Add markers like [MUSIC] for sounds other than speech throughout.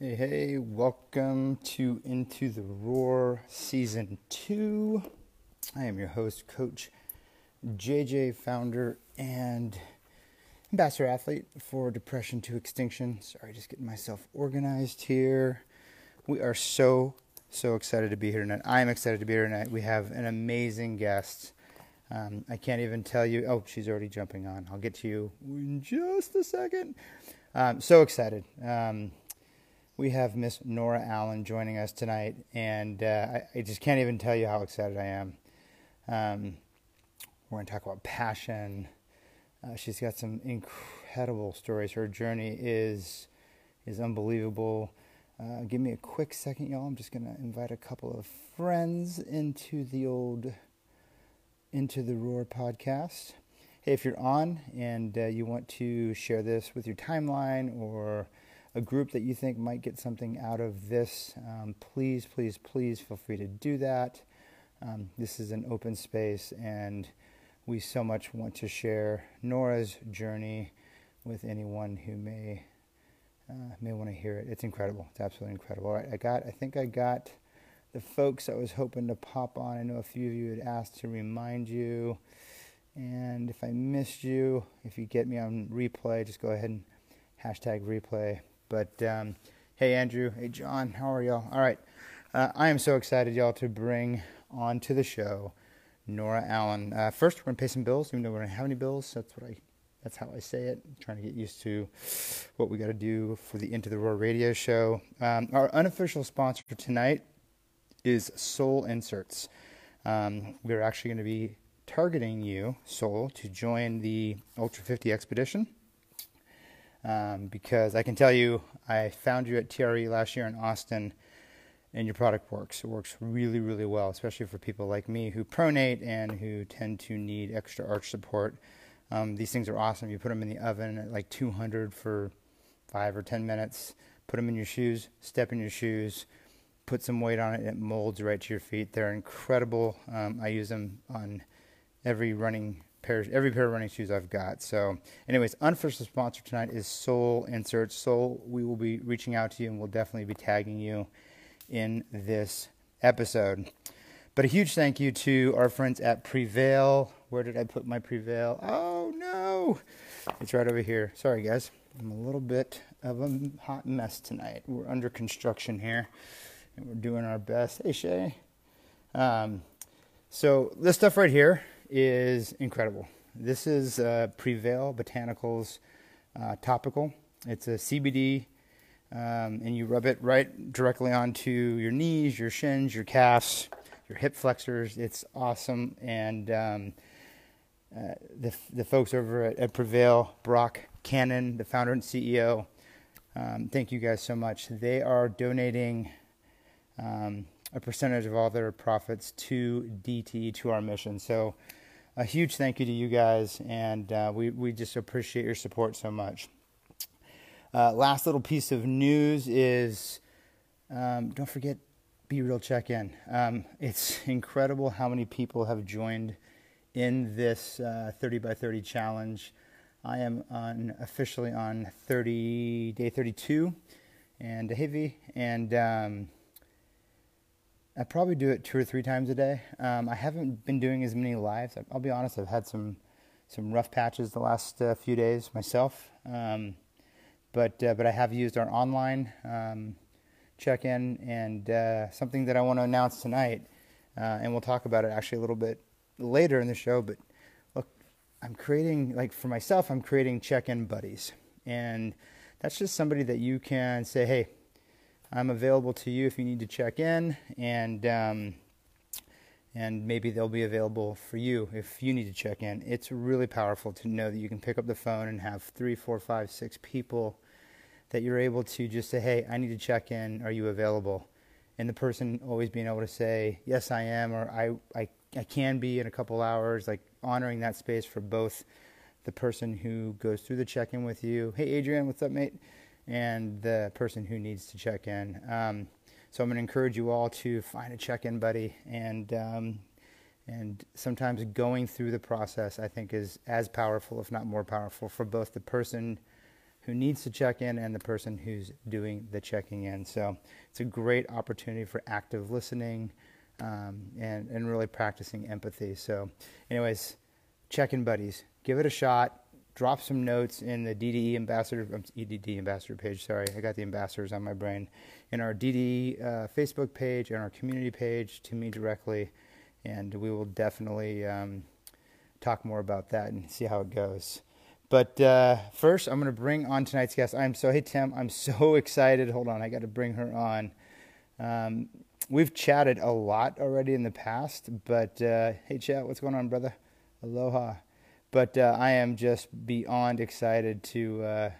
Hey, hey, welcome to Into the Roar Season 2. I am your host, Coach JJ, founder and ambassador athlete for Depression to Extinction. Sorry, just getting myself organized here. We are so, so excited to be here tonight. I am excited to be here tonight. We have an amazing guest. Um, I can't even tell you. Oh, she's already jumping on. I'll get to you in just a second. Um, so excited. Um, we have Miss Nora Allen joining us tonight, and uh, I, I, just can't even tell you how excited I am. Um, we're going to talk about passion. Uh, she's got some incredible stories. Her journey is is unbelievable. Uh, give me a quick second, y'all. I'm just going to invite a couple of friends into the old into the Roar podcast. Hey, if you're on and uh, you want to share this with your timeline or a group that you think might get something out of this, um, please, please, please feel free to do that. Um, this is an open space, and we so much want to share Nora's journey with anyone who may uh, may want to hear it. It's incredible. It's absolutely incredible. All right, I got. I think I got the folks I was hoping to pop on. I know a few of you had asked to remind you. And if I missed you, if you get me on replay, just go ahead and hashtag replay. But um, hey, Andrew. Hey, John. How are y'all? All right. Uh, I am so excited, y'all, to bring on to the show Nora Allen. Uh, first, we're going to pay some bills, even though we don't have any bills. That's what I. That's how I say it. I'm trying to get used to what we got to do for the Into the Roar radio show. Um, our unofficial sponsor tonight is Sole Inserts. Um, we're actually going to be targeting you, Sole, to join the Ultra 50 expedition um, because I can tell you, I found you at TRE last year in Austin, and your product works. It works really, really well, especially for people like me who pronate and who tend to need extra arch support. Um, these things are awesome. You put them in the oven at like 200 for five or 10 minutes. Put them in your shoes, step in your shoes, put some weight on it, it molds right to your feet. They're incredible. Um, I use them on every running pair, every pair of running shoes I've got. So, anyways, unofficial sponsor tonight is Sole Inserts. Sole, we will be reaching out to you and we'll definitely be tagging you in this episode. But a huge thank you to our friends at Prevail. Where did I put my Prevail? Oh no, it's right over here. Sorry, guys. I'm a little bit of a hot mess tonight. We're under construction here, and we're doing our best. Hey, Shay. Um, so this stuff right here is incredible. This is uh, Prevail Botanicals uh, topical. It's a CBD, um, and you rub it right directly onto your knees, your shins, your calves, your hip flexors. It's awesome. And um, uh, the the folks over at, at, Prevail, Brock Cannon, the founder and CEO. Um, thank you guys so much. They are donating um, a percentage of all their profits to DT to our mission. So a huge thank you to you guys, and uh, we, we just appreciate your support so much. Uh, last little piece of news is um, don't forget Be Real Check In. Um, it's [LAUGHS] incredible how many people have joined in this uh, 30 by 30 challenge. I am on officially on 30 day 32 and heavy and um, I probably do it two or three times a day. Um, I haven't been doing as many lives. I'll be honest. I've had some some rough patches the last uh, few days myself, um, but uh, but I have used our online um, check-in and uh, something that I want to announce tonight, uh, and we'll talk about it actually a little bit later in the show. But look, I'm creating like for myself. I'm creating check-in buddies, and that's just somebody that you can say, hey I'm available to you if you need to check in, and um, and maybe they'll be available for you if you need to check in. It's really powerful to know that you can pick up the phone and have three, four, five, six people that you're able to just say, "Hey, I need to check in. Are you available?" And the person always being able to say, "Yes, I am," or "I I I can be in a couple hours." Like honoring that space for both the person who goes through the check-in with you. Hey, Adrian, what's up, mate? And the person who needs to check in. Um, so I'm going to encourage you all to find a check-in buddy, and um, and sometimes going through the process I think is as powerful, if not more powerful, for both the person who needs to check in and the person who's doing the checking in. So it's a great opportunity for active listening um, and, and really practicing empathy. So, anyways, check in buddies, give it a shot. Drop some notes in the DDE ambassador, um, EDD ambassador page. Sorry, I got the ambassadors on my brain. In our DDE uh, Facebook page and our community page to me directly, and we will definitely um, talk more about that and see how it goes. But uh, first, I'm going to bring on tonight's guest. I'm so, hey, Tim, I'm so [LAUGHS] excited. Hold on, I got to bring her on. Um, we've chatted a lot already in the past, but uh, hey, Chet, what's going on, brother? Aloha. But uh, I am just beyond excited to. Uh,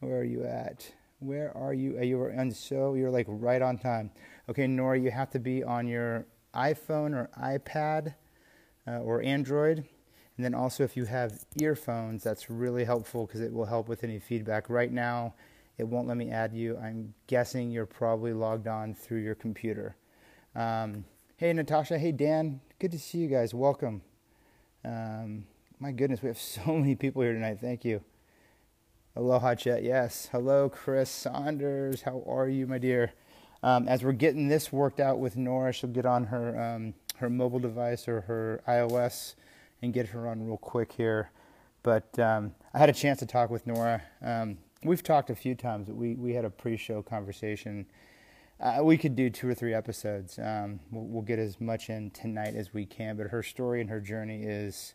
where are you at? Where are you? Are you and so you're like right on time. Okay, Nora, you have to be on your iPhone or iPad uh, or Android and then also if you have earphones, that's really helpful because it will help with any feedback. Right now, it won't let me add you. I'm guessing you're probably logged on through your computer. Um, hey, Natasha. Hey, Dan. Good to see you guys. Welcome. Um, my goodness, we have [LAUGHS] so many people here tonight. Thank you. Aloha, Chet. Yes. Hello, Chris Saunders. How are you, my dear? Um, as we're getting this worked out with Nora, she'll get on her um, her mobile device or her iOS and get her on real quick here. But um, I had a chance to talk with Nora. Um, we've talked a few times. We we had a pre-show conversation. Uh, we could do two or three episodes. Um, we'll, we'll, get as much in tonight as we can. But her story and her journey is,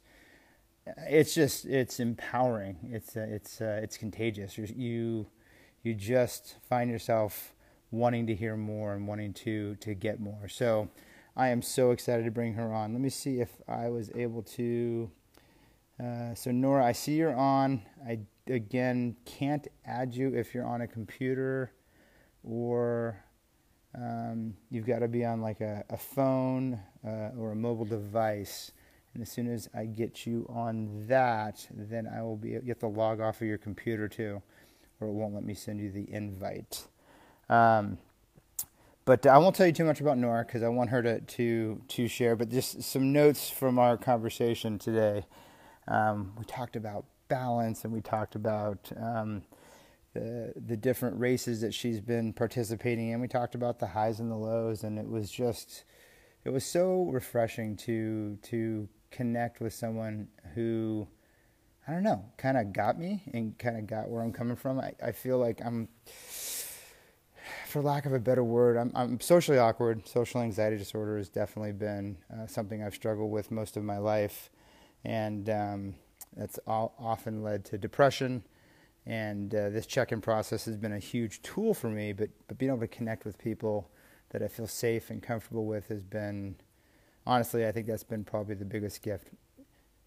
it's just it's empowering. It's uh, it's uh, it's contagious. You're, you you just find yourself wanting to hear more and wanting to to get more. So I am so excited to bring her on. Let me see if I was able to. Uh, so, Nora, I see you're on. I, again, can't add you if you're on a computer or um, you've got to be on like a, a phone uh, or a mobile device. And as soon as I get you on that, then I will be, you have to log off of your computer too, or it won't let me send you the invite. Um, but I won't tell you too much about Nora because I want her to, to, to share. But just some notes from our conversation today. Um, we talked about balance and we talked about um, the, the different races that she's been participating in. We talked about the highs and the lows, and it was just, it was so refreshing to, to connect with someone who, I don't know, kind of got me and kind of got where I'm coming from. I, I feel like I'm for lack of a better word, I'm, I'm socially awkward. Social anxiety disorder has definitely been uh, something I've struggled with most of my life, and um, that's all, often led to depression. And uh, this check-in process has been a huge tool for me. But but being able to connect with people that I feel safe and comfortable with has been, honestly, I think that's been probably the biggest gift.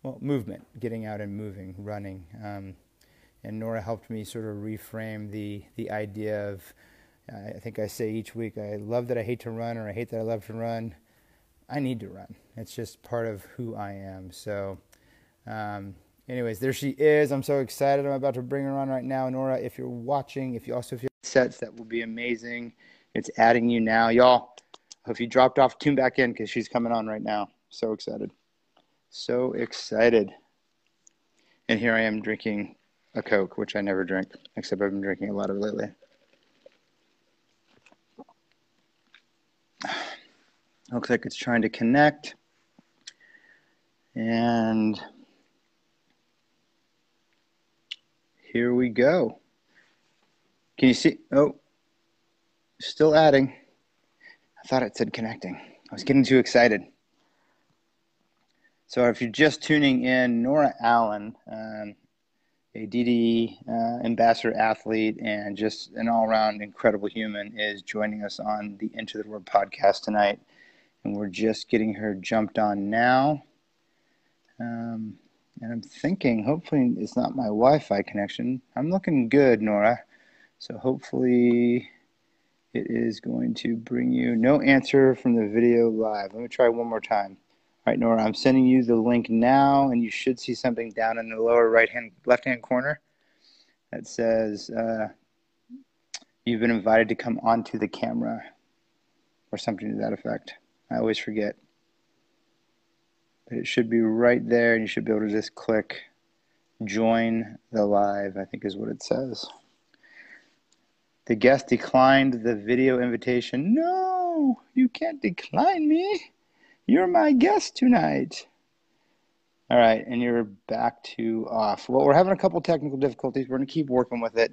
Well, movement, getting out and moving, running. Um, and Nora helped me sort of reframe the the idea of I think I say each week, I love that I hate to run or I hate that I love to run. I need to run. It's just part of who I am. So, um, anyways, there she is. I'm so excited. I'm about to bring her on right now. Nora, if you're watching, if you also have sets, that will be amazing. It's adding you now. Y'all, if you dropped off, tune back in because she's coming on right now. So excited. So excited. And here I am drinking a Coke, which I never drink, except I've been drinking a lot of lately. [SIGHS] Looks like it's trying to connect. And here we go. Can you see? Oh, still adding. I thought it said connecting. I was getting too excited. So if you're just tuning in, Nora Allen, um, a DDE uh, ambassador athlete and just an all around incredible human, is joining us on the Into the Roar podcast tonight and we're just getting her jumped on now. Um, and I'm thinking, hopefully, it's not my Wi Fi connection. I'm looking good, Nora. So hopefully, it is going to bring you no answer from the video live. Let me try one more time. All right, Nora, I'm sending you the link now, and you should see something down in the lower right hand, left hand corner that says uh, you've been invited to come onto the camera or something to that effect. I always forget. But it should be right there, and you should be able to just click join the live, I think is what it says. The guest declined the video invitation. No, you can't decline me. You're my guest tonight. All right, and you're back to off. Well, we're having a couple technical difficulties. We're going to keep working with it.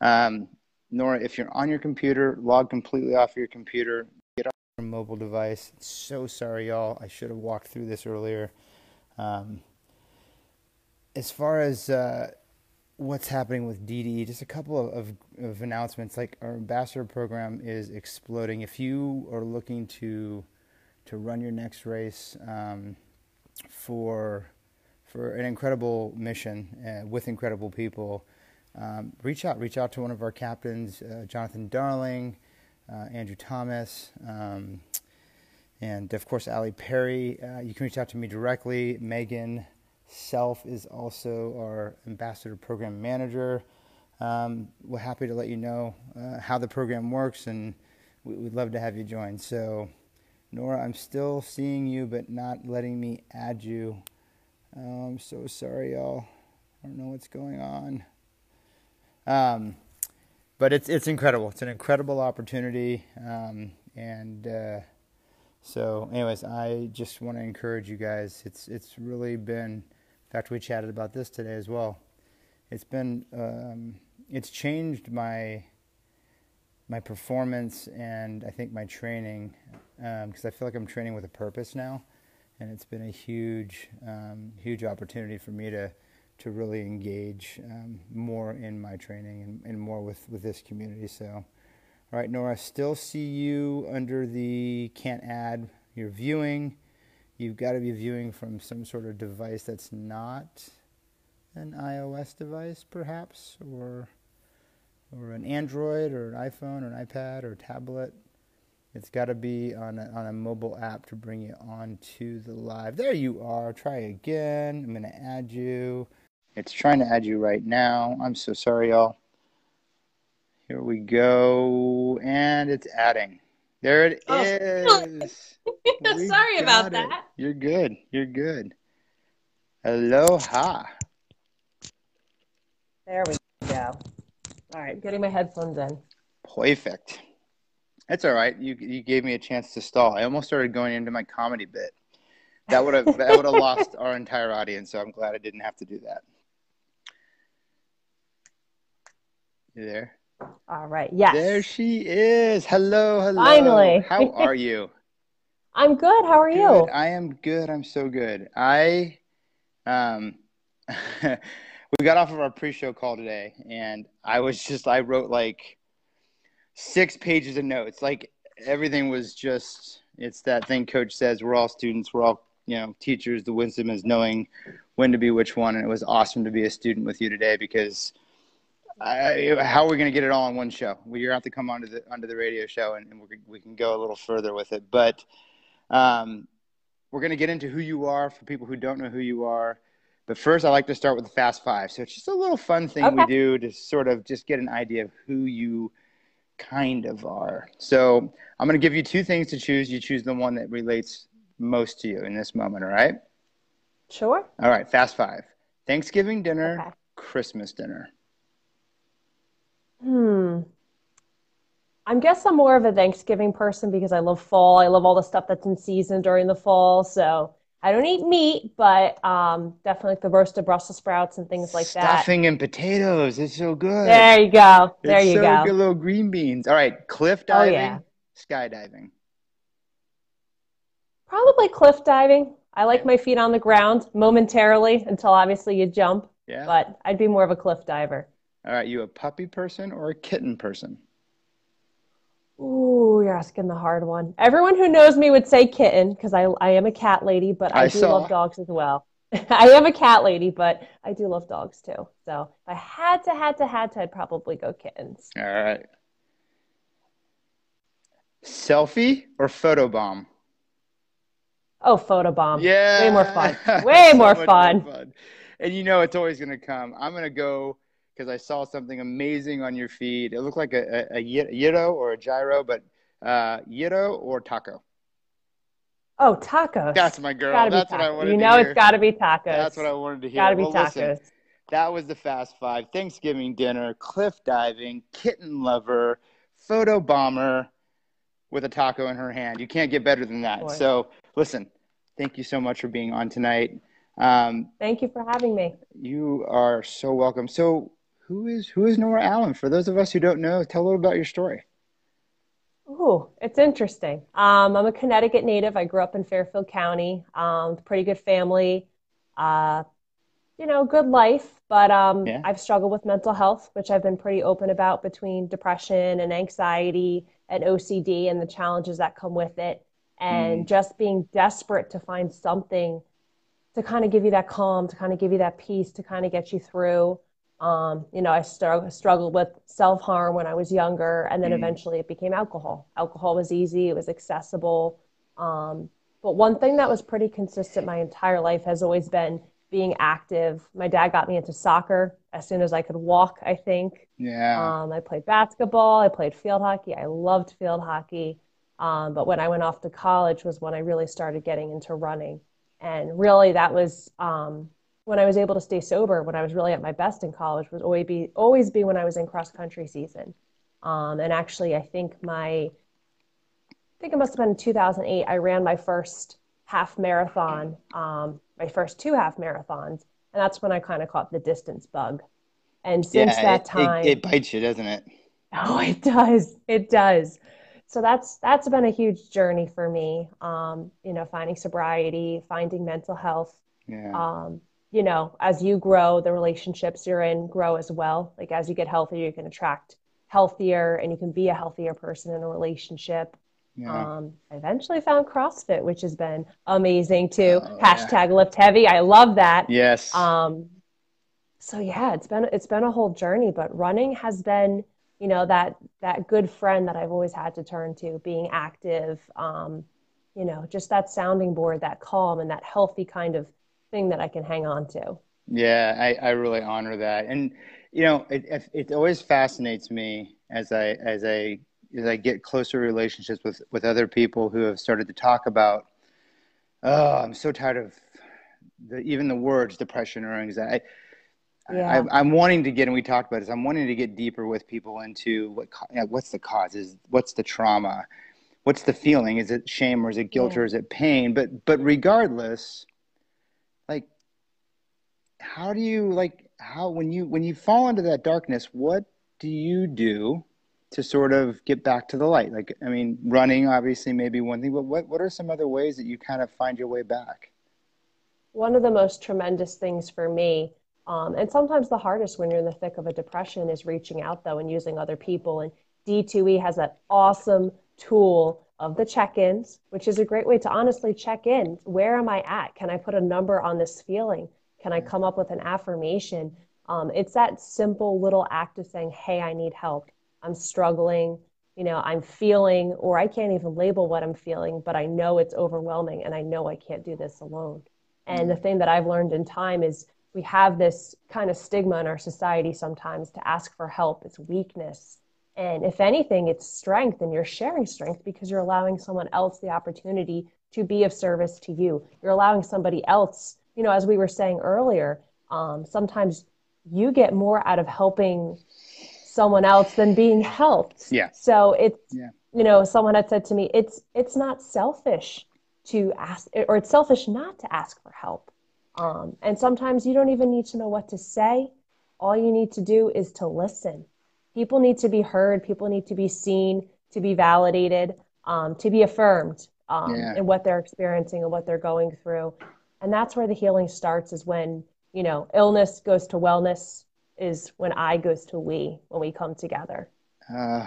Um, Nora, if you're on your computer, log completely off your computer. Get off your mobile device. So sorry, y'all. I should have walked through this earlier. Um, as far as uh, what's happening with DDE. just a couple of, of, of, announcements. Like our ambassador program is exploding. If you are looking to to run your next race um, for for an incredible mission uh, with incredible people, um, reach out. Reach out to one of our captains, uh, Jonathan Darling, uh, Andrew Thomas. Um, and of course, Ali Perry. Uh, you can reach out to me directly. Megan Self is also our ambassador program manager. Um, we're happy to let you know uh, how the program works, and we, would love to have you join. So, Nora, I'm still seeing you, but not letting me add you. Oh, I'm so sorry, y'all. I don't know what's going on. Um, but it's it's incredible. It's an incredible opportunity, um, and uh, so, anyways, I just want to encourage you guys. It's it's really been. Fact, we chatted about this today as well. It's been um, it's changed my my performance and I think my training because um, I feel like I'm training with a purpose now, and it's been a huge um, huge opportunity for me to to really engage um, more in my training and, and more with with this community. So. All right, Nora, I still see you under the can't add. You're viewing. You've got to be viewing from some sort of device that's not an iOS device, perhaps, or or an Android or an iPhone or an iPad or a tablet. It's got to be on a, on a mobile app to bring you on to the live. There you are. Try again. I'm going to add you. It's trying to add you right now. I'm so sorry, y'all. Here we go. And it's adding. There it oh. is. [LAUGHS] Sorry about it. that. You're good. You're good. Aloha. There we go. All right, getting my headphones in. Perfect. That's all right. You you gave me a chance to stall. I almost started going into my comedy bit. That would have that would have [LAUGHS] lost our entire audience. So I'm glad I didn't have to do that. You there? All right. Yes. There she is. Hello. Hello. Finally. How are you? [LAUGHS] I'm good. How are good. you? I am good. I'm so good. I, um, [LAUGHS] we got off of our pre-show call today, and I was just I wrote like six pages of notes. Like everything was just it's that thing Coach says. We're all students. We're all you know teachers. The wisdom is knowing when to be which one, and it was awesome to be a student with you today because I, how are we going to get it all on one show? Well, you're have to come onto the onto the radio show, and, and we can go a little further with it. But um, we're going to get into who you are for people who don't know who you are. But first, I like to start with the Fast Five. So it's just a little fun thing okay. we do to sort of just get an idea of who you kind of are. So I'm going to give you two things to choose. You choose the one that relates most to you in this moment. All right? Sure. All right. Fast Five: Thanksgiving dinner, okay. Christmas dinner. Hmm. I guess I'm more of a Thanksgiving person because I love fall. I love all the stuff that's in season during the fall. So I don't eat meat, but um, definitely like the roasted Brussels sprouts and things like that. Stuffing and potatoes. It's so good. There you go. There it's you so go. Good little green beans. All right. Cliff diving, oh, yeah. skydiving. Probably cliff diving. I like my feet on the ground momentarily until obviously you jump. Yeah. But I'd be more of a cliff diver. All right, you a puppy person or a kitten person? Ooh, you're asking the hard one. Everyone who knows me would say kitten because I, I am a cat lady, but I, I do saw. love dogs as well. [LAUGHS] I am a cat lady, but I do love dogs too. So if I had to, had to, had to, I'd probably go kittens. All right. Selfie or photo bomb? Oh, photo bomb. Yeah. Way more fun. [LAUGHS] Way so more, fun. more fun. And you know it's always going to come. I'm going to go because I saw something amazing on your feed. It looked like a, a, a gyro or a gyro, but uh, gyro or taco. Oh, tacos. That's my girl. That's what I wanted to hear. You know it's got to be tacos. That's what I wanted to hear. Got to be well, tacos. Listen, that was the fast five Thanksgiving dinner, cliff diving, kitten lover, photo bomber with a taco in her hand. You can't get better than that. So, listen, thank you so much for being on tonight. Um, thank you for having me. You are so welcome. So, who is who is Nora Allen? For those of us who don't know, tell a little about your story. Oh, it's interesting. Um, I'm a Connecticut native. I grew up in Fairfield County. Um, pretty good family. Uh, you know, good life, but um, yeah. I've struggled with mental health, which I've been pretty open about between depression and anxiety and OCD and the challenges that come with it. And mm. just being desperate to find something to kind of give you that calm, to kind of give you that peace, to kind of get you through. Um, you know, I st- struggled with self harm when I was younger, and then mm. eventually it became alcohol. Alcohol was easy, it was accessible. Um, but one thing that was pretty consistent my entire life has always been being active. My dad got me into soccer as soon as I could walk, I think. Yeah. Um, I played basketball, I played field hockey. I loved field hockey. Um, but when I went off to college was when I really started getting into running. And really, that was um, when I was able to stay sober. When I was really at my best in college was always be always be when I was in cross country season. Um, and actually, I think my I think it must have been in 2008. I ran my first half marathon, um, my first two half marathons, and that's when I kind of caught the distance bug. And since yeah, that it, time, it, it bites you, doesn't it? [LAUGHS] Oh, it does. It does so that's that's been a huge journey for me um, you know finding sobriety finding mental health yeah. um, you know as you grow the relationships you're in grow as well like as you get healthier you can attract healthier and you can be a healthier person in a relationship yeah. um, I eventually found CrossFit, which has been amazing too. Oh, Hashtag yeah. lift heavy. I love that. Yes. Um, so yeah, it's been it's been a whole journey, but running has been you know that that good friend that I've always had to turn to, being active, um, you know, just that sounding board, that calm and that healthy kind of thing that I can hang on to. Yeah, I, I really honor that, and you know, it, it always fascinates me as I as I as I get closer relationships with with other people who have started to talk about. Oh, I'm so tired of the, even the words depression or anxiety yeah. I, am wanting to get, and we talked about this. I'm wanting to get deeper with people into what what's the cause is, what's the trauma, what's the feeling? Is it shame or is it guilt yeah. or is it pain? But but regardless, like, how do you like how when you when you fall into that darkness, what do you do to sort of get back to the light? Like, I mean, running obviously may be one thing, but what what are some other ways that you kind of find your way back? One of the most tremendous things for me um, and sometimes the hardest when you're in the thick of a depression is reaching out though and using other people. And D2E has that awesome tool of the check-ins, which is a great way to honestly check in. Where am I at? Can I put a number on this feeling? Can I come up with an affirmation? Um, it's that simple little act of saying, "Hey, I need help. I'm struggling. You know, I'm feeling, or I can't even label what I'm feeling, but I know it's overwhelming, and I know I can't do this alone." And the thing that I've learned in time is we have this kind of stigma in our society sometimes to ask for help. It's weakness. And if anything, it's strength, and you're sharing strength because you're allowing someone else the opportunity to be of service to you. You're allowing somebody else, you know, as we were saying earlier, um, sometimes you get more out of helping someone else than being helped. Yeah. So it's, yeah. you know, someone had said to me, it's it's not selfish to ask, or it's selfish not to ask for help. Um, and sometimes you don't even need to know what to say. All you need to do is to listen. People need to be heard. People need to be seen, to be validated, um, to be affirmed um, yeah. in what they're experiencing and what they're going through. And that's where the healing starts is when, you know, illness goes to wellness is when I goes to we, when we come together. Uh,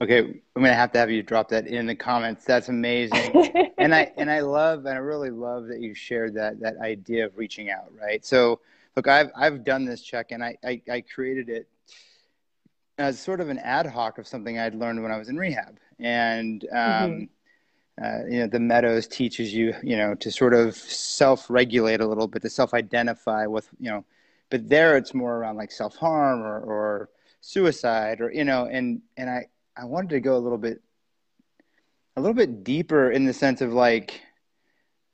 Okay, I'm gonna have to have you drop that in the comments. That's amazing, [LAUGHS] and I and I love and I really love that you shared that that idea of reaching out. Right. So look, I've I've done this check, and I I, I created it as sort of an ad hoc of something I'd learned when I was in rehab, and um, mm-hmm. uh, you know the Meadows teaches you you know to sort of self-regulate a little bit, to self-identify with you know, but there it's more around like self-harm or or suicide or you know and and I I wanted to go a little bit a little bit deeper in the sense of like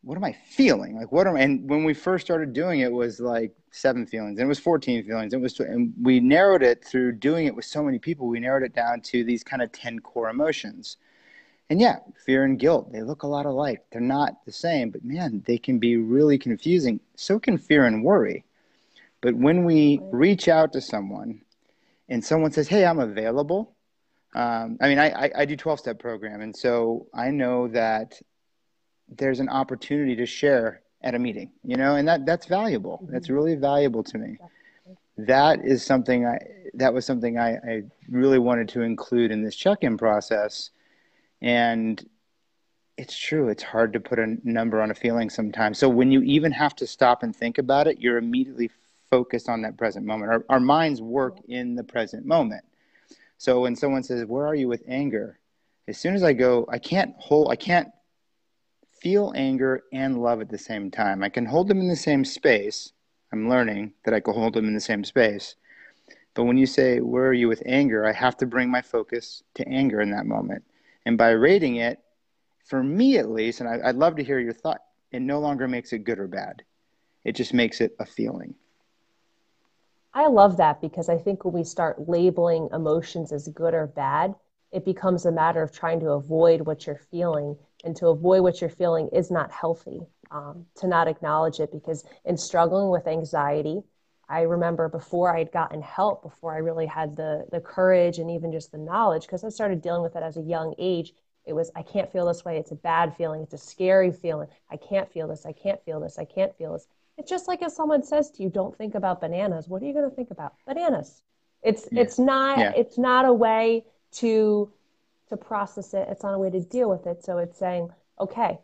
what am I feeling? Like, what am I? And when we first started doing it, was like seven feelings, and it was 14 feelings. It was, and we narrowed it through doing it with so many people. We narrowed it down to these kind of 10 core emotions. And yeah, fear and guilt, they look a lot alike. They're not the same, but man, they can be really confusing. So can fear and worry. But when we reach out to someone and someone says, Hey, I'm available. Um, I mean, I, I, I do 12 step program. And so I know that there's an opportunity to share at a meeting, you know, and that that's valuable. Mm-hmm. That's really valuable to me. That is something I, that was something I, I really wanted to include in this check-in process. And it's true. It's hard to put a number on a feeling sometimes. So when you even have to stop and think about it, you're immediately focused on that present moment. Our, our minds work in the present moment. So when someone says, "Where are you with anger?" As soon as I go, I can't hold, I can't feel anger and love at the same time. I can hold them in the same space. I'm learning that I can hold them in the same space. But when you say, Where are you with anger? I have to bring my focus to anger in that moment. And by rating it, for me at least, and I, would love to hear your thought, it no longer makes it good or bad. It just makes it a feeling. I love that because I think when we start labeling emotions as good or bad, it becomes a matter of trying to avoid what you're feeling and to avoid what you're feeling is not healthy um, to not acknowledge it because in struggling with anxiety i remember before i had gotten help before i really had the the courage and even just the knowledge because i started dealing with it as a young age it was i can't feel this way. It's a bad feeling. It's a scary feeling. I can't feel this. I can't feel this. I can't feel this. It's just like if someone says to you don't think about bananas. What are you going to think about? Bananas. It's yeah. it's not yeah. it's not a way to to process it. It's not a way to deal with it. So it's saying, okay,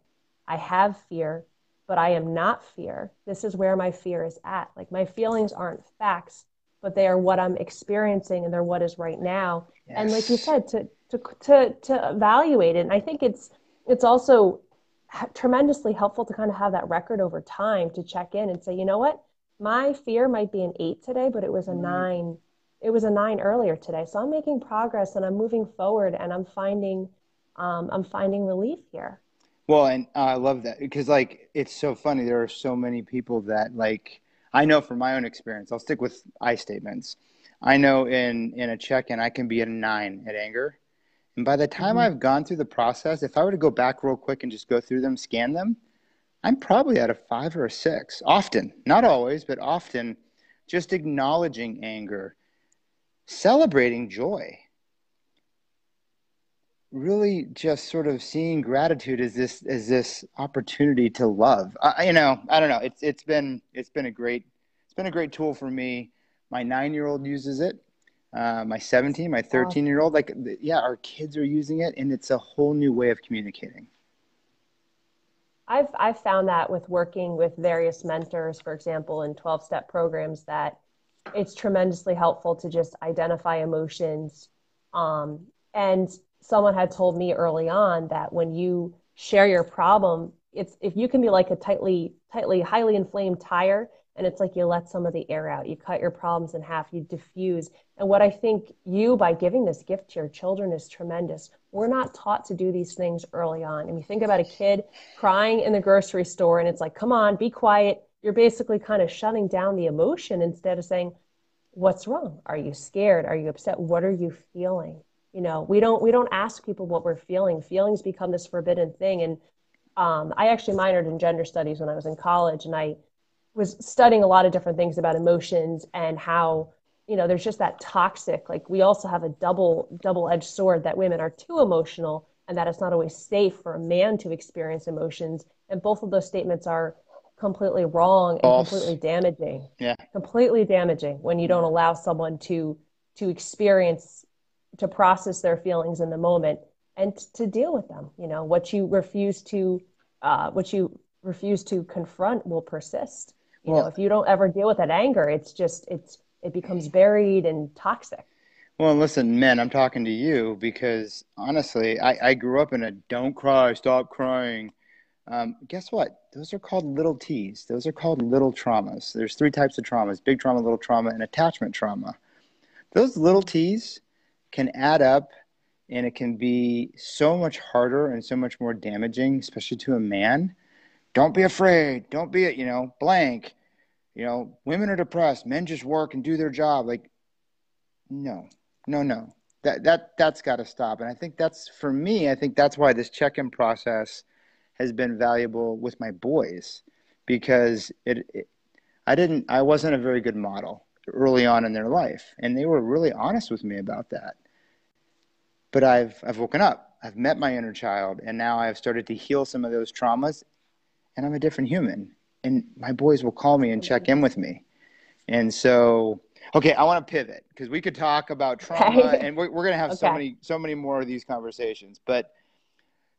I have fear, but I am not fear. This is where my fear is at. Like my feelings aren't facts, but they are what I'm experiencing and they're what is right now. Yes. And like you said, to, to, to, to evaluate it. And I think it's, it's also tremendously helpful to kind of have that record over time to check in and say, you know what? My fear might be an eight today, but it was a mm-hmm. nine it was a nine earlier today. So I'm making progress and I'm moving forward and I'm finding um, I'm finding relief here. Well, and uh, I love that because like it's so funny. There are so many people that like I know from my own experience. I'll stick with I statements. I know in in a check-in I can be at a nine at anger, and by the time mm-hmm. I've gone through the process, if I were to go back real quick and just go through them, scan them, I'm probably at a five or a six. Often, not always, but often, just acknowledging anger celebrating joy. Really just sort of seeing gratitude as this as this opportunity to love. I, you know i don't know. It's it's been it's been a great it's been a great tool for me. My nine year old uses it. Uh, my 17 my 13 year old like yeah our kids are using it and it's a whole new way of communicating. I've i've found that with working with various mentors for example in 12 step programs that it's tremendously helpful to just identify emotions. Um, and someone had told me early on that when you share your problem, it's if you can be like a tightly, tightly, highly inflamed tire, and it's like you let some of the air out. You cut your problems in half, you diffuse. And what I think you, by giving this gift to your children, is tremendous. We're not taught to do these things early on. And you think about a kid crying in the grocery store, and it's like, come on, be quiet, you're basically kind of shutting down the emotion instead of saying, what's wrong? Are you scared? Are you upset? What are you feeling? You know, we don't we don't ask people what we're feeling. Feelings become this forbidden thing. And um, I actually minored in gender studies when I was in college, and I was studying a lot of different things about emotions and how you know there's just that toxic. Like we also have a double double edged sword that women are too emotional, and that it's not always safe for a man to experience emotions. And both of those statements are completely wrong False. and completely damaging. Yeah. Completely damaging when you don't allow someone to to experience to process their feelings in the moment and to deal with them. You know, what you refuse to uh, what you refuse to confront will persist. You well, know, if you don't ever deal with that anger, it's just it's it becomes buried and toxic. Well, listen, men, I'm talking to you because honestly, I, I grew up in a don't cry, stop crying um, guess what? Those are called little T's. Those are called little traumas. There's three types of traumas big trauma, little trauma, and attachment trauma. Those little T's can add up and it can be so much harder and so much more damaging, especially to a man, don't be afraid. Don't be, you know, blank. You know, women are depressed. Men just work and do their job. Like, no, no, no. That that that's got to stop. And I think that's for me. I think that's why this check-in process has been valuable with my boys because it, it I didn't. I wasn't a very good model early on in their life, and they were really honest with me about that. But I've I've woken up. I've met my inner child, and now I've started to heal some of those traumas, and I'm a different human. And my boys will call me and check in with me, and so okay, I want to pivot because we could talk about trauma, and we're, we're going to have okay. so many so many more of these conversations, but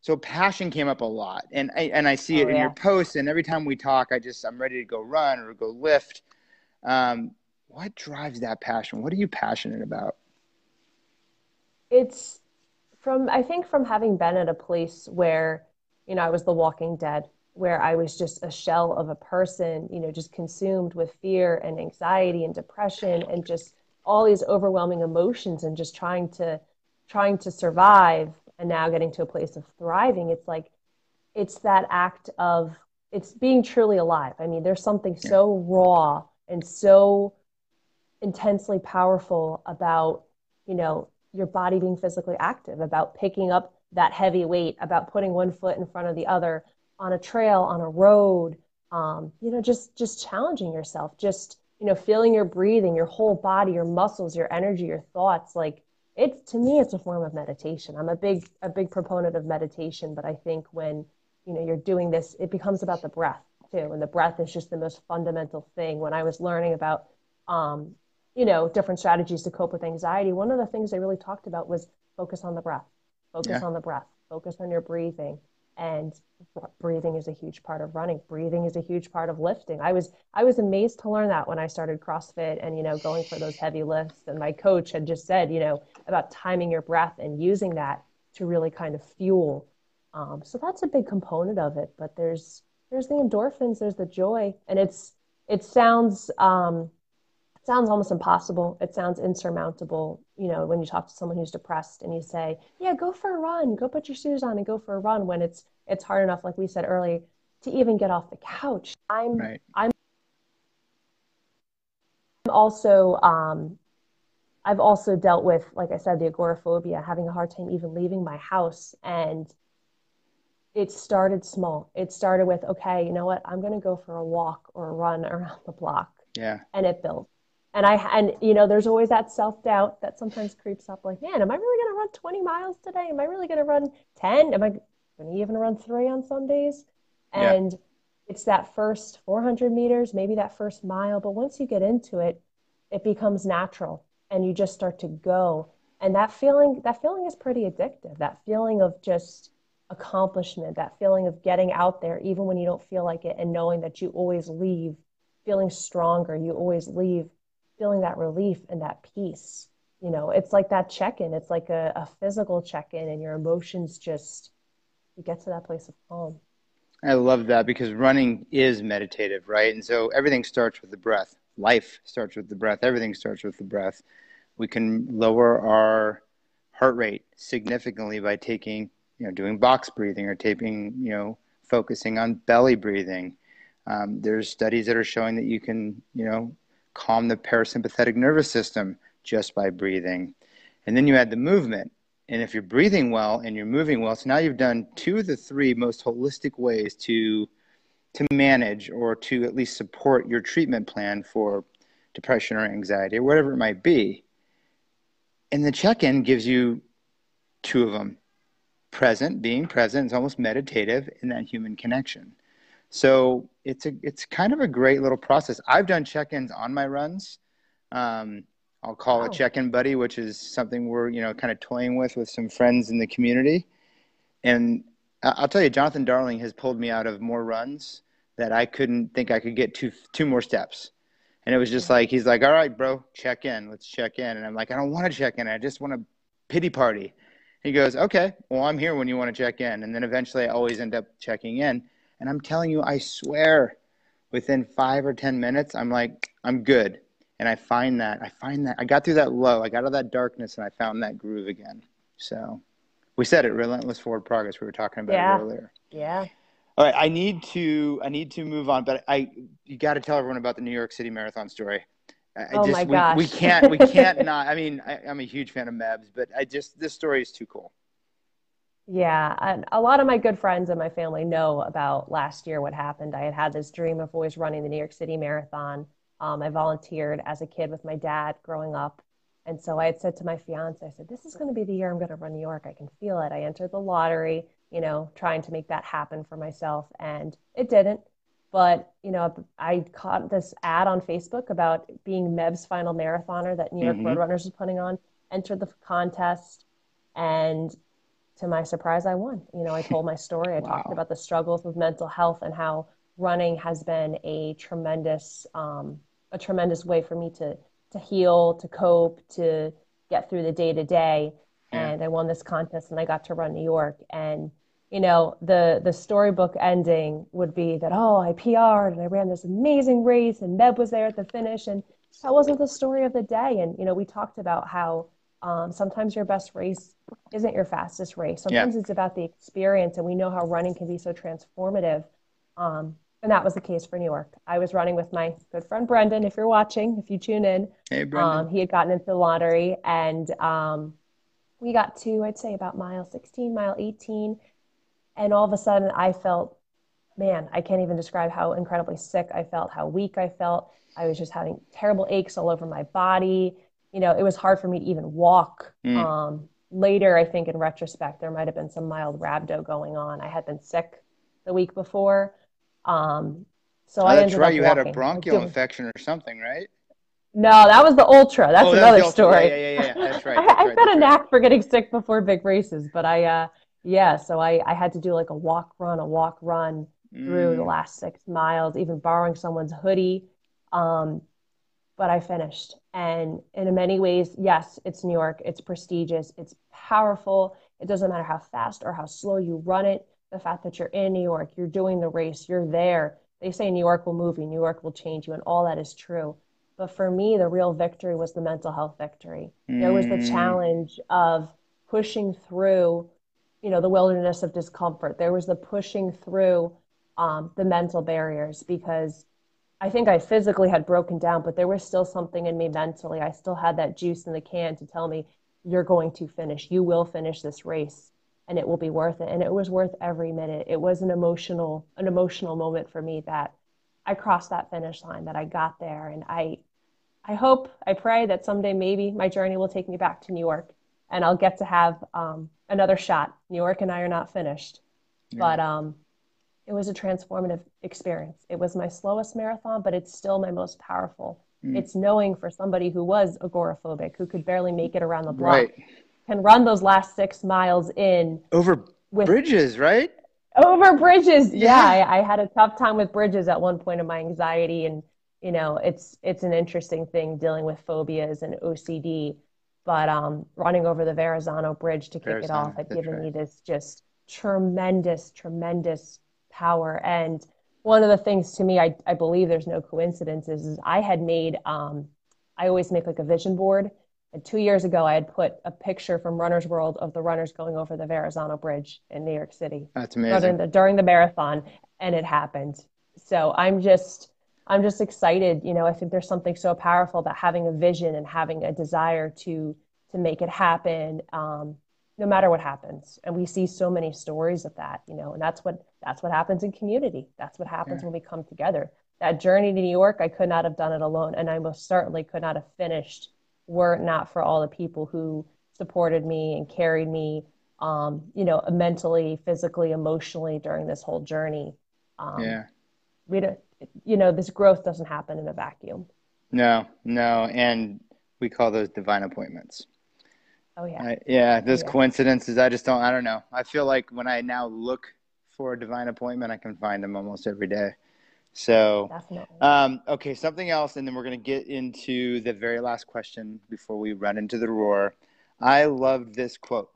so passion came up a lot. And I, and I see it oh, in yeah. your posts and every time we talk I just I'm ready to go run or go lift. Um, what drives that passion? What are you passionate about? It's from I think from having been at a place where you know I was the walking dead where I was just a shell of a person you know just consumed with fear and anxiety and depression and just all these overwhelming emotions and just trying to trying to survive and now getting to a place of thriving it's like it's that act of it's being truly alive. I mean there's something so raw and so intensely powerful about you know your body being physically active about picking up that heavy weight about putting one foot in front of the other on a trail on a road um, you know just just challenging yourself just you know feeling your breathing your whole body your muscles your energy your thoughts like it's to me it's a form of meditation. I'm a big a big proponent of meditation but i think when you know you're doing this it becomes about the breath too. And the breath is just the most fundamental thing. When i was learning about um, you know different strategies to cope with anxiety one of the things they really talked about was focus on the breath. Focus yeah. on the breath. Focus on your breathing and breathing is a huge part of running. Breathing is a huge part of lifting. I was i was amazed to learn that when i started crossfit and you know going for those heavy lifts. And my coach had just said you know about timing your breath and using that to really kind of fuel um, so that's a big component of it. But there's there's the endorphins there's the joy and it's it sounds um, sounds almost impossible. It sounds insurmountable, you know, when you talk to someone who's depressed and you say, "Yeah, go for a run. Go put your shoes on and go for a run." When it's it's hard enough, like we said earlier, to even get off the couch. I'm right. I'm also um, I've also dealt with, like I said, the agoraphobia, having a hard time even leaving my house. And it started small. It started with, okay, you know what? I'm going to go for a walk or a run around the block. Yeah. And it built and I and you know there's always that self doubt that sometimes creeps up like man am I really going to run 20 miles today? Am I really going to run 10 am I going to even run 3 on some days? And yeah. it's that first 400 meters maybe that first mile but once you get into it it becomes natural and you just start to go. And that feeling that feeling is pretty addictive that feeling of just accomplishment that feeling of getting out there even when you don't feel like it and knowing that you always leave feeling stronger you always leave feeling that relief and that peace. You know, it's like that check in, it's like a, a physical check in, and your emotions just, you get to that place of calm. I love that because running is meditative, right? And so everything starts with the breath. Life starts with the breath. Everything starts with the breath. We can lower our heart rate significantly by taking, you know, doing box breathing or taking, you know, focusing on belly breathing. Um, there's studies that are showing that you can, you know, calm the parasympathetic nervous system just by breathing. And then you add the movement. And if you're breathing well and you're moving well, so now you've done two of the three most holistic ways to to manage or to at least support your treatment plan for depression or anxiety or whatever it might be. And the check-in gives you two of them. Present, being present is almost meditative in that human connection. So it's a it's kind of a great little process. I've done check-ins on my runs. Um, I'll call wow. it check-in buddy, which is something we're you know kind of toying with with some friends in the community. And I'll tell you, Jonathan Darling has pulled me out of more runs that I couldn't think I could get two two more steps. And it was just like he's like, "All right, bro, check in. Let's check in." And I'm like, "I don't want to check in. I just want a pity party." He goes, "Okay, well, I'm here when you want to check in." And then eventually, I always end up checking in. And I'm telling you, I swear, within five or 10 minutes, I'm like, I'm good. And I find that, I find that, I got through that low, I got out of that darkness, and I found that groove again. So we said it, relentless forward progress. We were talking about yeah. earlier. Yeah. All right, I need to I need to move on, but I you got to tell everyone about the New York City Marathon story. I oh just, my gosh, we, we can't we can't [LAUGHS] not. I mean, I, am a huge fan of Mebs, but I just this story is too cool. Yeah, and a lot of my good friends and my family know about last year what happened. I had had this dream of always running the New York City Marathon. Um, I volunteered as a kid with my dad growing up, and so I had said to my fiance, I said, "This is going to be the year I'm going to run New York. I can feel it. I entered the lottery." you know, trying to make that happen for myself. And it didn't. But, you know, I caught this ad on Facebook about being Meb's final marathoner that New York mm-hmm. Roadrunners was putting on, entered the contest, and to my surprise, I won. You know, I told my story. I [LAUGHS] wow. talked about the struggles with mental health and how running has been a tremendous, um, a tremendous way for me to to heal, to cope, to get through the day to day. And I won this contest, and I got to run New York. And you know, the the storybook ending would be that oh, I PR'd and I ran this amazing race and Meb was there at the finish, and that wasn't the story of the day. And you know, we talked about how um, sometimes your best race isn't your fastest race. Sometimes yeah. it's about the experience, and we know how running can be so transformative. Um, and that was the case for New York. I was running with my good friend Brendan. If you're watching, if you tune in, hey Brendan. Um, he had gotten into the lottery, and um, we got to I'd say about mile 16, mile 18 and all of a sudden, I felt, man, I can't even describe how incredibly sick I felt, how weak I felt. I was just having terrible aches all over my body. You know, it was hard for me to even walk. Mm. Um, later, I think in retrospect, there might have been some mild rhabdo going on. I had been sick the week before. Um, so oh, I that's right. you walking. had a bronchial infection or something, right? No, that was the ultra. That's oh, another story. Yeah, yeah, yeah, That's right. [LAUGHS] That's I, have got a knack for getting sick before big races, but I, uh, yeah, so I, I had to do like a walk run, a walk run through the mm. last six miles, even borrowing someone's hoodie. Um, but I finished. And in many ways, yes, it's New York. It's prestigious. It's powerful. It doesn't matter how fast or how slow you run it. The fact that you're in New York, you're doing the race, you're there. They say New York will move you, New York will change you, and all that is true. But for me, the real victory was the mental health victory. Mm. There was the mm. challenge of pushing through you know the wilderness of discomfort there was the pushing through um, the mental barriers because i think i physically had broken down but there was still something in me mentally. I still had that juice in the can to tell me you're going to finish. You will finish this race and it will be worth it. And it was worth every minute. It was an emotional an emotional moment for me that i crossed that finish line that i got there. And i i hope i pray that someday maybe my journey will take me back to new york and i'll get to have um, another shot. New York and I are not finished, yeah. but um, it was a transformative experience. It was my slowest marathon, but it's still my most powerful. Mm. It's knowing for somebody who was agoraphobic, who could barely make it around the block, right. can run those last six miles in over with, bridges, right? Over bridges, yeah. yeah I, I had a tough time with bridges at one point of my anxiety, and you know, it's it's an interesting thing dealing with phobias and OCD but um, running over the Verrazano Bridge to kick Verrazano, it off had given right. me this just tremendous, tremendous power. And one of the things to me, I, I believe there's no coincidences, is I had made, um, I always make like a vision board. And two years ago, I had put a picture from Runner's World of the runners going over the Verrazano Bridge in New York City. That's amazing. During the, during the marathon, and it happened. So I'm just, I'm just excited. You know, I think there's something so powerful about having a vision and having a desire to to make it happen, um, no matter what happens. And we see so many stories of that, you know, and that's what that's what happens in community. That's what happens when we come together. That journey to New York, I could not have done it alone, and I most certainly could not have finished were it not for all the people who supported me and carried me, um, you know, mentally, physically, emotionally during this whole journey. Um, yeah. We don't, you know, this growth doesn't happen in a vacuum. No, no. And we call those divine appointments. Oh yeah. I, yeah, those yeah. coincidences, I just don't, I don't know. I feel like when I now look for a divine appointment, I can find them almost every day. So, um, okay, something else, and then we're going to get into the very last question before we run into the roar. I love this quote.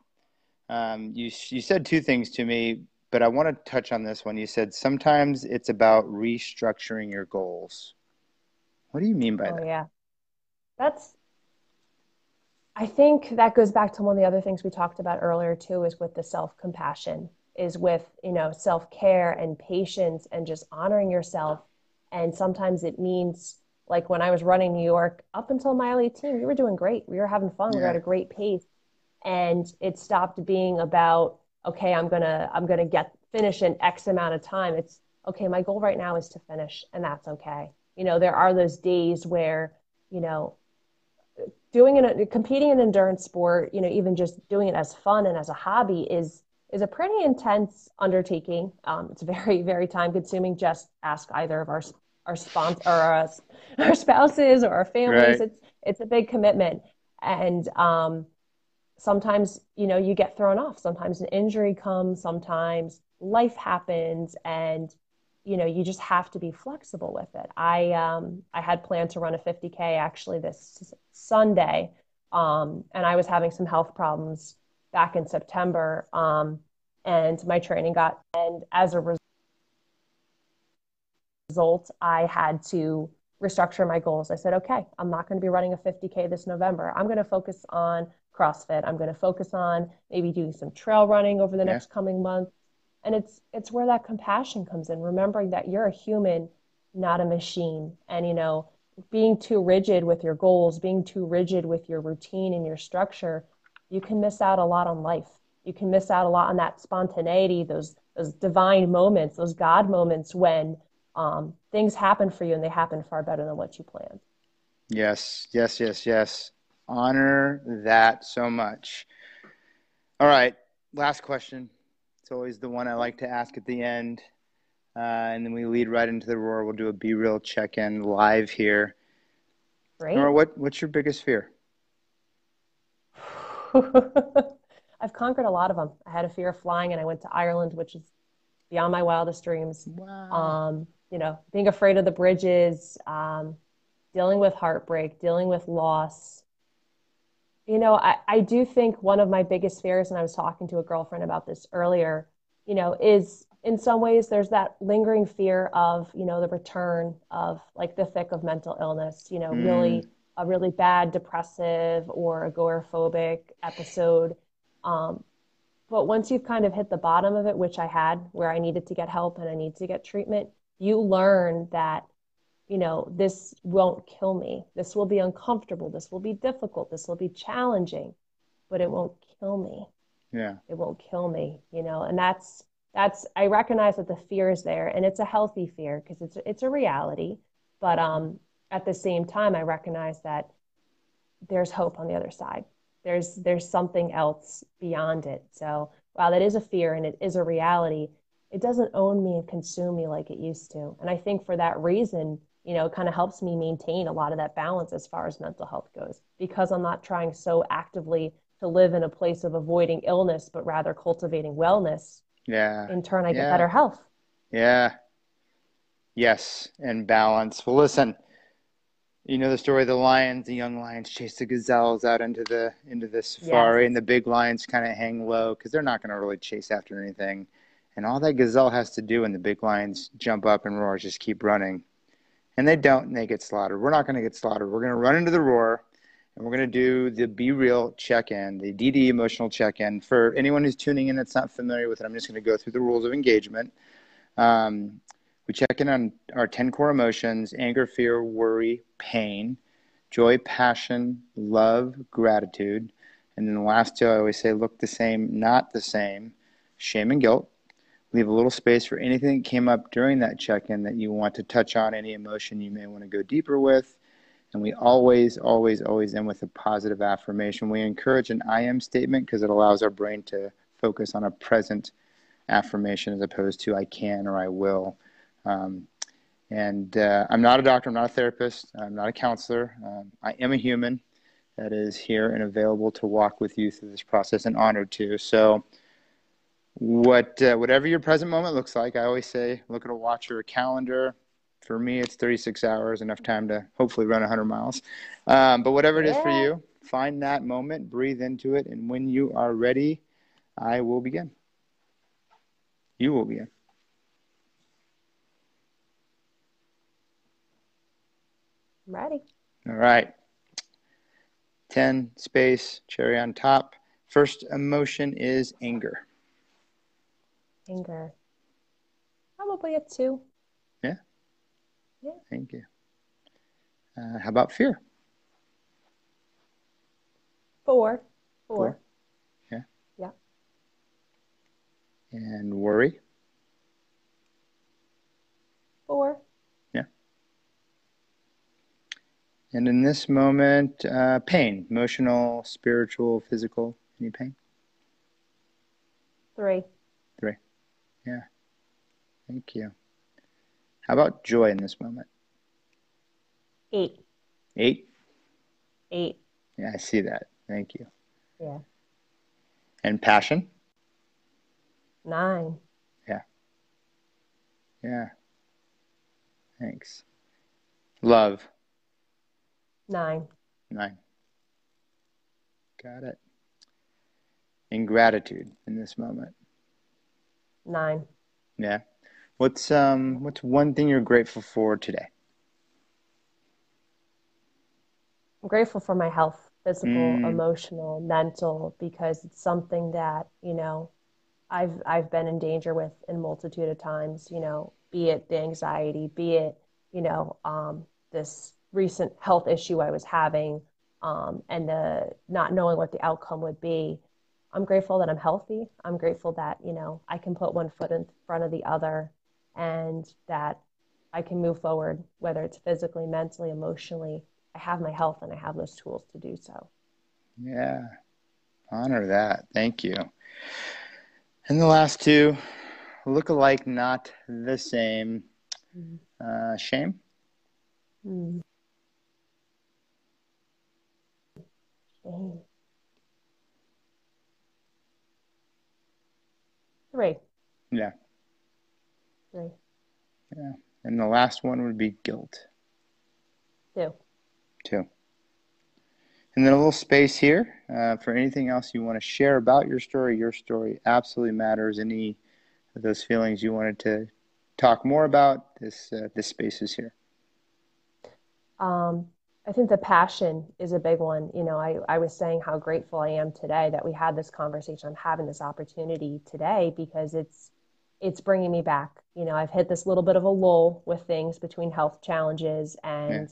Um, you, you said two things to me, but I want to touch on this one. You said sometimes it's about restructuring your goals. What do you mean by that? oh, that? Yeah, that's. I think that goes back to one of the other things we talked about earlier too, is with the self compassion. is with you know self-care and patience and just honoring yourself. And sometimes it means like when i was running new york up until mile 18 we were doing great. We were having fun. Yeah. we were at a great pace. And it stopped being about okay i'm gonna i'm gonna get finish in x amount of time. It's okay my goal right now is to finish and that's okay. You know there are those days where you know doing it competing in endurance sport you know even just doing it as fun and as a hobby is is a pretty intense undertaking. Um, it's very very time consuming. Just ask either of our our sponsor or our, our spouses or our families. Right. it's it's a big commitment. And um, sometimes you know you get thrown off. Sometimes an injury comes. Sometimes life happens. And you know you just have to be flexible with it i um i had planned to run a 50k actually this sunday um and i was having some health problems back in september um and my training got and as a result i had to restructure my goals i said okay i'm not going to be running a 50k this november i'm going to focus on CrossFit. I'm going to focus on maybe doing some trail running over the yeah. next coming month. And it's it's where that compassion comes in, remembering that you're a human, not a machine. And you know, being too rigid with your goals, being too rigid with your routine and your structure, you can miss out a lot on life. You can miss out a lot on that spontaneity, those those divine moments, those God moments when um, things happen for you and they happen far better than what you planned. Yes, yes, yes, yes honor that so much. All right, last question. It's always the one I like to ask at the end. Uh, and then we lead right into the roar. We'll do a Be Real check in live here. Great. Nora, what, what's your biggest fear? [LAUGHS] I've conquered a lot of them. I had a fear of flying, and I went to Ireland, which is beyond my wildest dreams. Wow. Um, you know, being afraid of the bridges, um, dealing with heartbreak, dealing with loss, you know, I, I do think one of my biggest fears, and I was talking to a girlfriend about this earlier, you know, is in some ways there's that lingering fear of, you know, the return of like the thick of mental illness, you know, mm. really a really bad depressive or agoraphobic episode. Um, but once you've kind of hit the bottom of it, which I had, where I needed to get help and I need to get treatment, you learn that you know, this won't kill me. This will be uncomfortable. This will be difficult. This will be challenging, but it won't kill me. Yeah. It won't kill me, you know, and that's, that's, I recognize that the fear is there and it's a healthy fear because it's, it's a reality. But um, at the same time, I recognize that there's hope on the other side. There's, there's something else beyond it. So while that is a fear and it is a reality, it doesn't own me and consume me like it used to. And I think for that reason, you know, it kind of helps me maintain a lot of that balance as far as mental health goes because I'm not trying so actively to live in a place of avoiding illness, but rather cultivating wellness. Yeah. In turn, I yeah. get better health. Yeah. Yes. And balance. Well, listen, you know the story of the lions the young lions chase the gazelles out into the into the safari yes. and the big lions kind of hang low because they're not going to really chase after anything and all that gazelle has to do when the big lions jump up and roar is just keep running and they don't and they get slaughtered. We're not going to get slaughtered. We're going to run into the roar and we're going to do the Be Real check in, the DD emotional check in. For anyone who's tuning in that's not familiar with it, I'm just going to go through the rules of engagement. Um, we check in on our 10 core emotions anger, fear, worry, pain, joy, passion, love, gratitude. And then the last two, I always say look the same, not the same, shame and guilt leave a little space for anything that came up during that check-in that you want to touch on any emotion you may want to go deeper with. And we always always always end with a positive affirmation. We encourage an i am statement because it allows our brain to focus on a present affirmation as opposed to i can or i will. Um, and uh, i'm not a doctor i'm not a therapist i'm not a counselor. Um, i am a human that is here and available to walk with you through this process and honored to so what uh, whatever your present moment looks like. I always say, look at a watch or a calendar. For me, it's 36 hours, enough time to hopefully run 100 miles. Um, but whatever it is yeah. for you, find that moment, breathe into it, and when you are ready, I will begin. You will begin. I'm ready. All right. 10 space, cherry on top. First emotion is anger. Anger. Probably a two. Yeah. Yeah. Thank you. Uh, how about fear? Four. Four. Four. Yeah. Yeah. And worry? Four. Yeah. And in this moment, uh, pain, emotional, spiritual, physical, any pain? Three. Three. Yeah. Thank you. How about joy in this moment? Eight. Eight? Eight. Yeah, I see that. Thank you. Yeah. And passion? Nine. Yeah. Yeah. Thanks. Love? Nine. Nine. Got it. And gratitude in this moment? Nine. Yeah. What's um what's one thing you're grateful for today? I'm grateful for my health physical, mm. emotional, mental, because it's something that, you know, I've I've been in danger with in multitude of times, you know, be it the anxiety, be it, you know, um, this recent health issue I was having, um, and the not knowing what the outcome would be. I'm grateful that I'm healthy. I'm grateful that, you know, I can put one foot in front of the other and that I can move forward, whether it's physically, mentally, emotionally, I have my health and I have those tools to do so. Yeah. Honor that. Thank you. And the last two look alike, not the same. Mm. Uh, shame. Mm. Shame. Three. Yeah. Three. Yeah. And the last one would be guilt. Two Two. And then a little space here uh, for anything else you want to share about your story. Your story absolutely matters. Any of those feelings you wanted to talk more about, this uh, this space is here. Um, I think the passion is a big one. You know, I, I was saying how grateful I am today that we had this conversation. I'm having this opportunity today because it's it's bringing me back. You know, I've hit this little bit of a lull with things between health challenges and. Yeah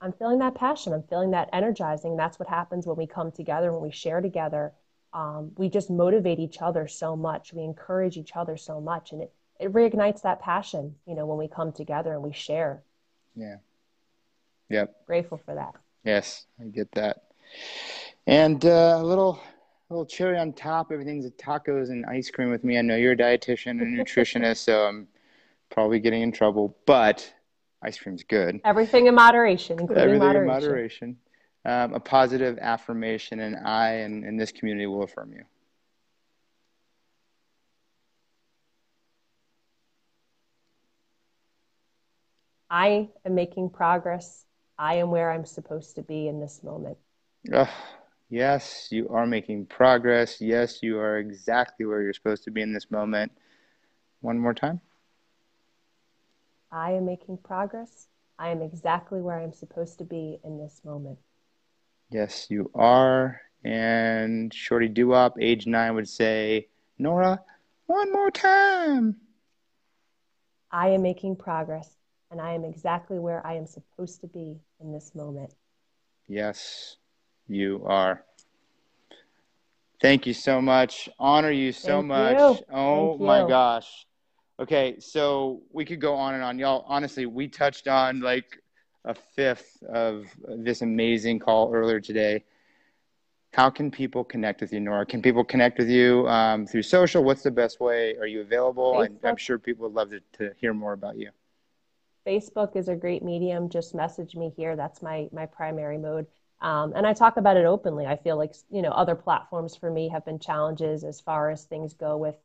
I'm feeling that passion. I'm feeling that energizing. That's what happens when we come together, when we share together. Um, we just motivate each other so much. We encourage each other so much, and it it reignites that passion. You know, when we come together and we share. Yeah. Yep. Grateful for that. Yes, I get that. And uh, a little a little cherry on top. Everything's tacos and ice cream with me. I know you're a dietitian and nutritionist, so I'm probably getting in trouble, but ice cream's good. Everything in moderation, including Everything moderation. in moderation. Um, a positive affirmation, and I and, and this community will affirm you. I am making progress. I am where I'm supposed to be in this moment. Yes, you are making progress. Yes, you are exactly where you're supposed to be in this moment. One more time. I am making progress. I am exactly where I'm supposed to be in this moment. Yes, you are. And Shorty Duop, age nine, would say, Nora, one more time. I am making progress, and I am exactly where I am supposed to be in this moment. Yes, you are. Thank you so much. Honor you so Thank much. You. Oh Thank my you. gosh. Okay, so we could go on and on. Y'all, honestly, we touched on like a fifth of this amazing call earlier today. How can people connect with you, Nora? Can people connect with you um, through social? What's the best way? Are you available? I, I'm sure people would love to, to hear more about you. Facebook is a great medium. Just message me here. That's my my primary mode. Um, and I talk about it openly. I feel like you know other platforms for me have been challenges as far as things go with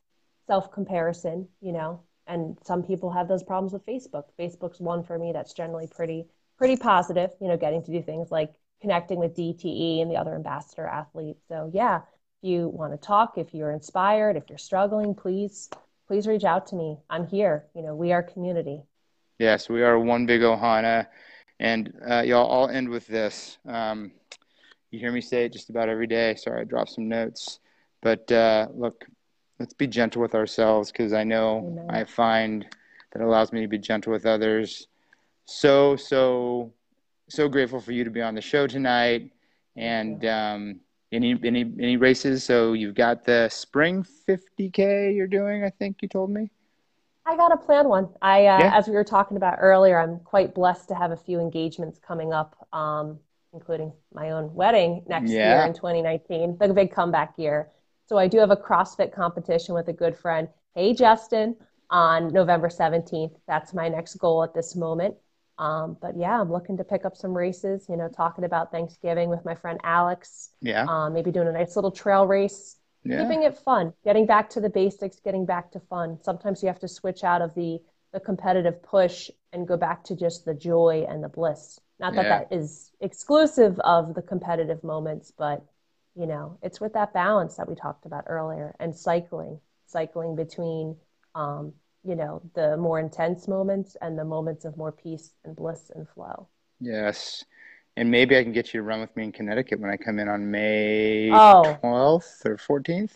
self comparison, you know, and some people have those problems with Facebook. Facebook's one for me that's generally pretty pretty positive, you know, getting to do things like connecting with DTE and the other ambassador athletes. So yeah, if you want to talk, if you're inspired, if you're struggling, please please reach out to me. I'm here. You know, we are community. Yes, we are one big Ohana. And uh, y'all, I'll end with this. Um, you hear me say it just about every day. Sorry, I dropped some notes. But uh, look, let's be gentle with ourselves because I know Amen. I find that allows me to be gentle with others. So so so grateful for you to be on the show tonight. And um, any any any races? So you've got the spring 50k you're doing. I think you told me. I got a plan one. I, uh, yeah. as we were talking about earlier, I'm quite blessed to have a few engagements coming up, um, including my own wedding next yeah. year in 2019, the big comeback year. So I do have a CrossFit competition with a good friend, Hey Justin, on November 17th. That's my next goal at this moment. Um, but yeah, I'm looking to pick up some races, you know, talking about Thanksgiving with my friend Alex. Yeah. Um, maybe doing a nice little trail race yeah. keeping it fun, getting back to the basics, getting back to fun. Sometimes you have to switch out of the the competitive push and go back to just the joy and the bliss. Not that yeah. that is exclusive of the competitive moments, but you know, it's with that balance that we talked about earlier and cycling, cycling between um, you know, the more intense moments and the moments of more peace and bliss and flow. Yes and maybe I can get you to run with me in Connecticut when I come in on May oh. 12th or 14th.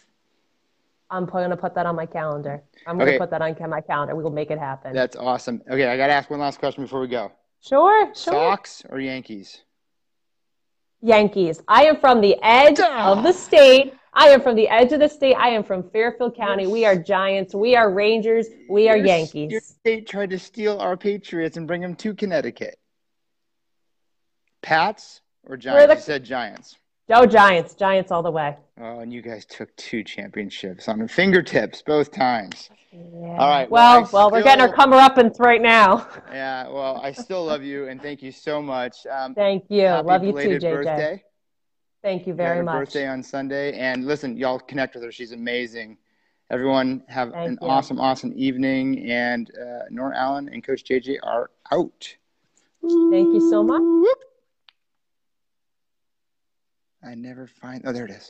I'm going to put that on my calendar. I'm going okay. to put that on my calendar. We will make it happen. That's awesome. Okay, I got to ask one last question before we go. Sure, sure. Sox or Yankees? Yankees. I am from the edge of the state. I am from the edge of the state. I am from Fairfield County. We are Giants. We are Rangers. We are your, Yankees. Your state tried to steal our Patriots and bring them to Connecticut. Pats or Giants? The... You said Giants. Go Giants. Giants all the way. Oh, and you guys took two championships on the fingertips both times. Yeah. All right. Well, well, well we're getting our comeuppance right now. [LAUGHS] Yeah. Well, I still love you, and thank you so much. Um, thank you. Love you too, JJ. Birthday. Thank you very much. Birthday on Sunday, and listen, y'all connect with her. She's amazing. Everyone have thank an you. awesome, awesome evening. And uh, Nora Allen and Coach JJ are out. Thank you so much. I never find. Oh, there it is.